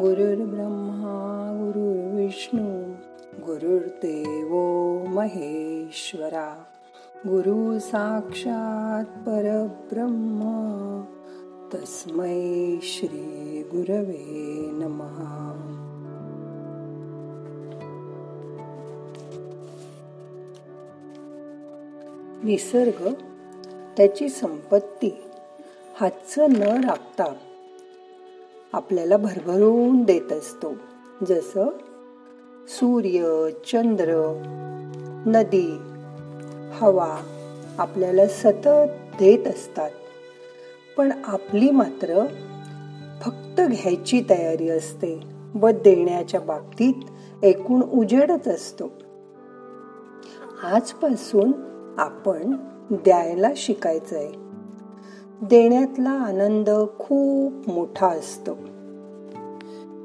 गुरुर्ब्रह्मा गुरुर्विष्णू गुरुर्देव महेश्वरा. गुरु साक्षात परब्रह्म तस्मै श्री गुरवे नमहा निसर्ग त्याची संपत्ती हातचं न राखता आपल्याला भरभरून देत असतो. जसं सूर्य चंद्र नदी हवा आपल्याला सतत देत असतात. पण आपली मात्र फक्त घ्यायची तयारी असते व देण्याच्या बाबतीत एकूण उजेडच असतो. आजपासून आपण द्यायला शिकायचंय. देण्यातला आनंद खूप मोठा असतो.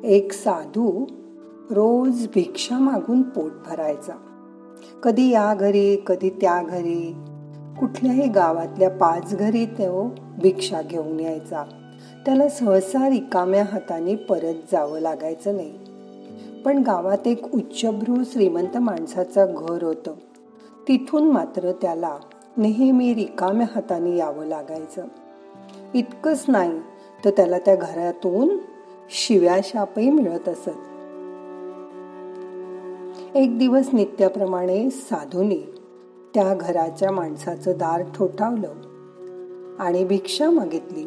एक साधू रोज भिक्षा मागून पोट भरायचा. कधी या घरी कधी त्या घरी. कुठल्याही गावातल्या पाच घरी तो भिक्षा घेऊन यायचा. त्याला सहसा रिकाम्या हाताने परत जावं लागायचं नाही. पण गावात एक उच्चभ्रू श्रीमंत माणसाचं घर होतं. तिथून मात्र त्याला नेहमी रिकाम्या हाताने यावं लागायचं. इतकंच नाही तर त्याला त्या घरातून शिव्या शापही मिळत असत. एक दिवस नित्याप्रमाणे साधूनी त्या घराच्या माणसाचं दार ठोठावलं आणि भिक्षा मागितली.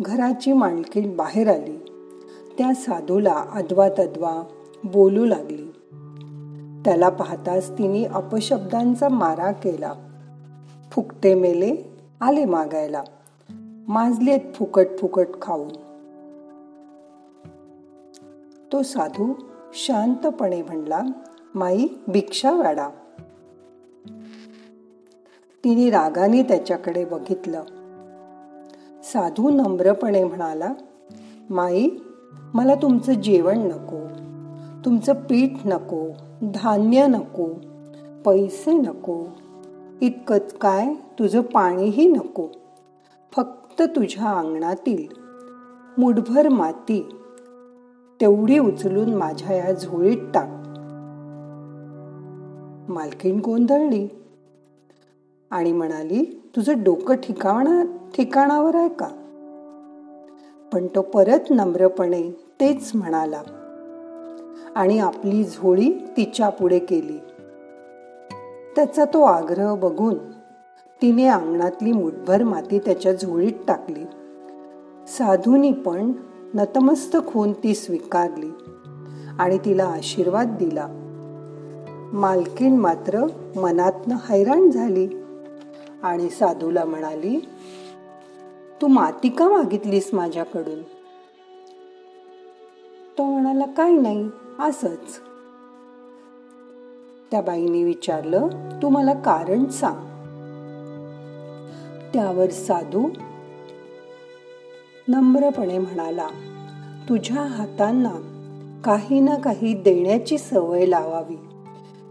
घराची मालकीण बाहेर आली. त्या साधूला अद्वा तद्वा बोलू लागली. त्याला पाहताच तिने अपशब्दांचा मारा केला. फुकटे मेले आले मागायला. माजलेत फुकट फुकट खाऊन. तो साधू शांतपणे म्हणला माई भिक्षा वाडा तिने रागाने त्याच्याकडे बघितलं. साधू नम्रपणे म्हणाला माई मला तुमचं जेवण नको तुमचं पीठ नको धान्य नको पैसे नको इतकंच काय तुझं पाणीही नको. फक्त फक्त तुझ्या अंगणातील मुठभर माती तेवढी उचलून माझ्या या झोळीत टाक. मालकीण गोंधळली आणि म्हणाली तुझं डोकं ठिकाणा ठिकाणावर आहे का? पण तो परत नम्रपणे तेच म्हणाला आणि आपली झोळी तिच्या पुढे केली. त्याचा तो आग्रह बघून तिने अंगणातली मुठभर माती त्याच्या झोळीत टाकली. साधूनी पण नतमस्तक होऊन ती स्वीकारली आणि तिला आशीर्वाद दिला. मालकीण मात्र मनातनं हैराण झाली आणि साधूला म्हणाली तू माती का मागितलीस माझ्याकडून? तो म्हणाला काही नाही असच. त्या बाईने विचारलं तू मला कारण सांग. त्यावर साधू नम्रपणे म्हणाला तुझ्या हातांना काही ना काही देण्याची सवय लावावी.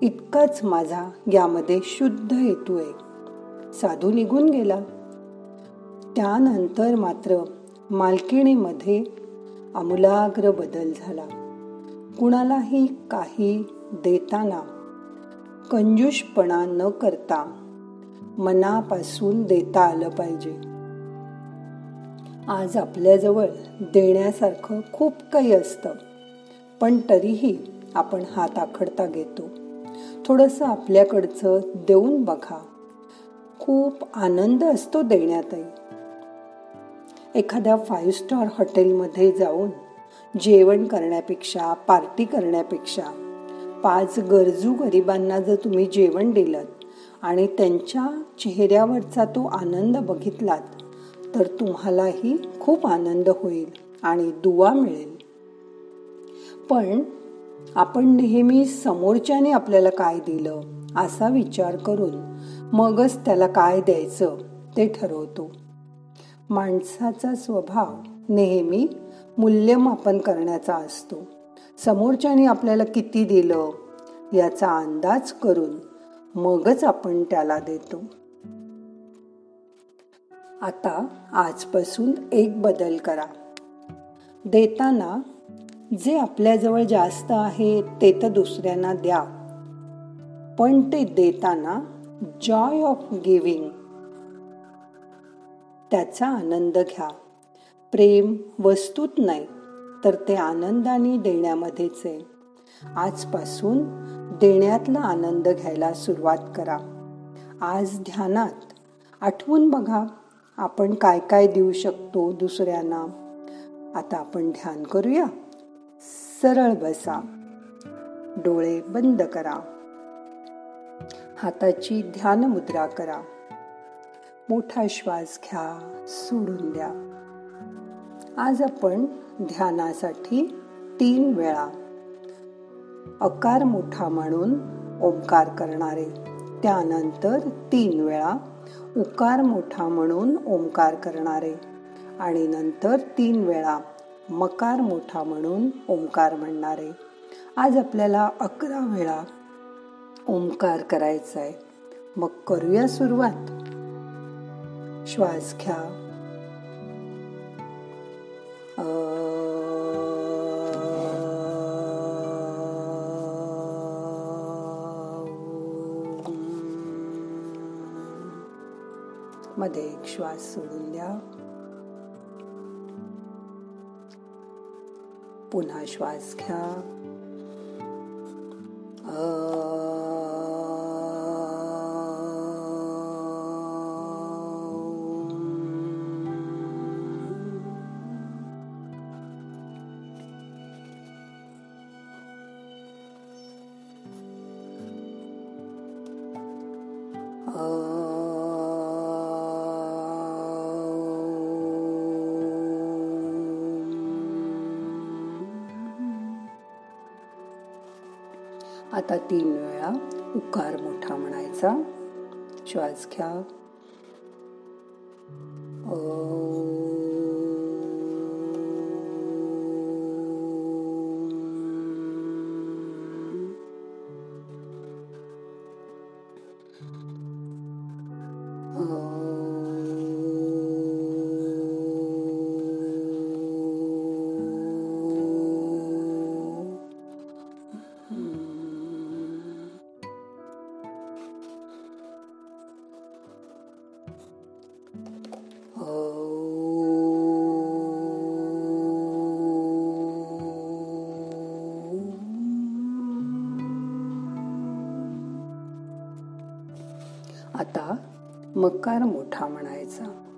इतकाच माझा यामध्ये शुद्ध हेतू आहे. साधू निघून गेला. त्यानंतर मात्र मालकिणीमध्ये आमूलाग्र बदल झाला. कुणालाही काही देताना कंजूषपणा न करता मनापासून देता आलं पाहिजे. आज आपल्याजवळ देण्यासारखं खूप काही असतं पण तरीही आपण हात आखडता घेतो. थोडंसं आपल्याकडचं देऊन बघा. खूप आनंद असतो देण्यातही. एखाद्या फाईव्ह स्टार हॉटेलमध्ये जाऊन जेवण करण्यापेक्षा पार्टी करण्यापेक्षा पाच गरजू गरिबांना जर तुम्ही जेवण दिलं आणि त्यांच्या चेहऱ्यावरचा तो आनंद बघितलात तर तुम्हालाही खूप आनंद होईल आणि दुवा मिळेल. पण आपण नेहमी समोरच्याने आपल्याला काय दिलं असा विचार करून मगच त्याला काय द्यायचं ते ठरवतो. माणसाचा स्वभाव नेहमी मूल्यमापन करण्याचा असतो. समोरच्याने आपल्याला किती दिलं याचा अंदाज करून मगच आपण त्याला देतो. आता आजपासून एक बदल करा. देताना जे आपल्याजवळ जास्त आहे ते तर दुसऱ्यांना द्या. पण ते देताना जॉय ऑफ गिव्हिंग त्याचा आनंद घ्या. प्रेम वस्तूत नाही तर ते आनंदाने देण्यामध्येच आहे. आजपासून देण्यातला आनंद घ्यायला सुरुवात करा. आज ध्यानात. आठवून बघा आपण काय काय देऊ शकतो दुसऱ्यांना. आता आपण ध्यान करूया. सरळ बसा. डोळे बंद करा. हाताची ध्यान मुद्रा करा. मोठा श्वास घ्या सोडून द्या. आज आपण ध्यानासाठी तीन वेळा अकार मोठा म्हणून ओंकार करणारे. त्यानंतर तीन वेळा उकार मोठा म्हणून ओंकार करणारे. आणि नंतर तीन वेळा मकार मोठा म्हणून ओंकार म्हणणारे. आज आपल्याला अकरा वेळा ओंकार करायचा आहे मग करूया सुरुवात. श्वास घ्या. मध्ये एक श्वास सोडून द्या. पुन्हा श्वास घ्या. आता तीन वेळा उकार मोठा म्हणायचा. श्वास घ्या. हो. आता मकार मोठा म्हणायचा.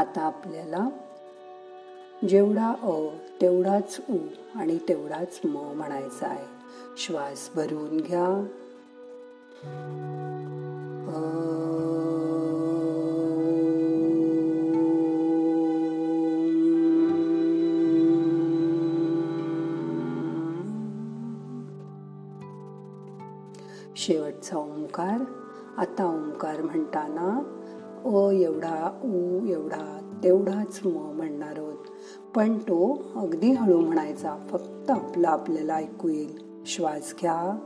आता आपल्याला जेवढा अ तेवढाच उ आणि तेवढाच म म्हणायचा आहे. श्वास भरून घ्या. शेवटचा ओंकार. आता ओंकार म्हणताना अ एवढा उ एवढा तेवढाच म म्हणणार आहोत. पण तो अगदी हळू म्हणायचा फक्त आपला आपल्याला ऐकू येईल. श्वास घ्या.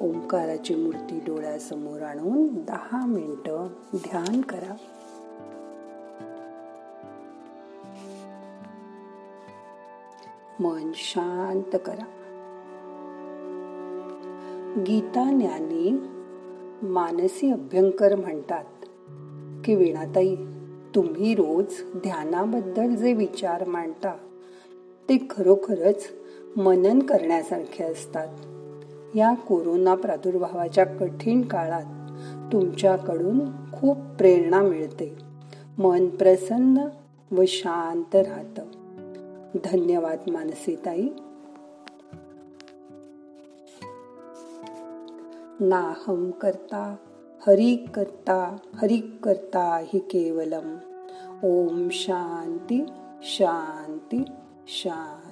ओंकाराची मूर्ती डोळ्यासमोर आणून दहा मिनिट ध्यान करा. मन शांत करा. गीता ज्ञानी मानसी अभ्यंकर म्हणतात की विणाताई तुम्ही रोज ध्यानाबद्दल जे विचार मांडता ते खरोखरच मनन करण्यासारखे असतात. या कोरोना प्रादुर्भावाच्या कठीण काळात तुमच्याकडून खूप प्रेरणा मिळते. मन प्रसन्न व शांत राहतं. धन्यवाद मानसीताई. नाहम करता हरी करता हरी करता हि केवलम. ओम शांती शांती शांती.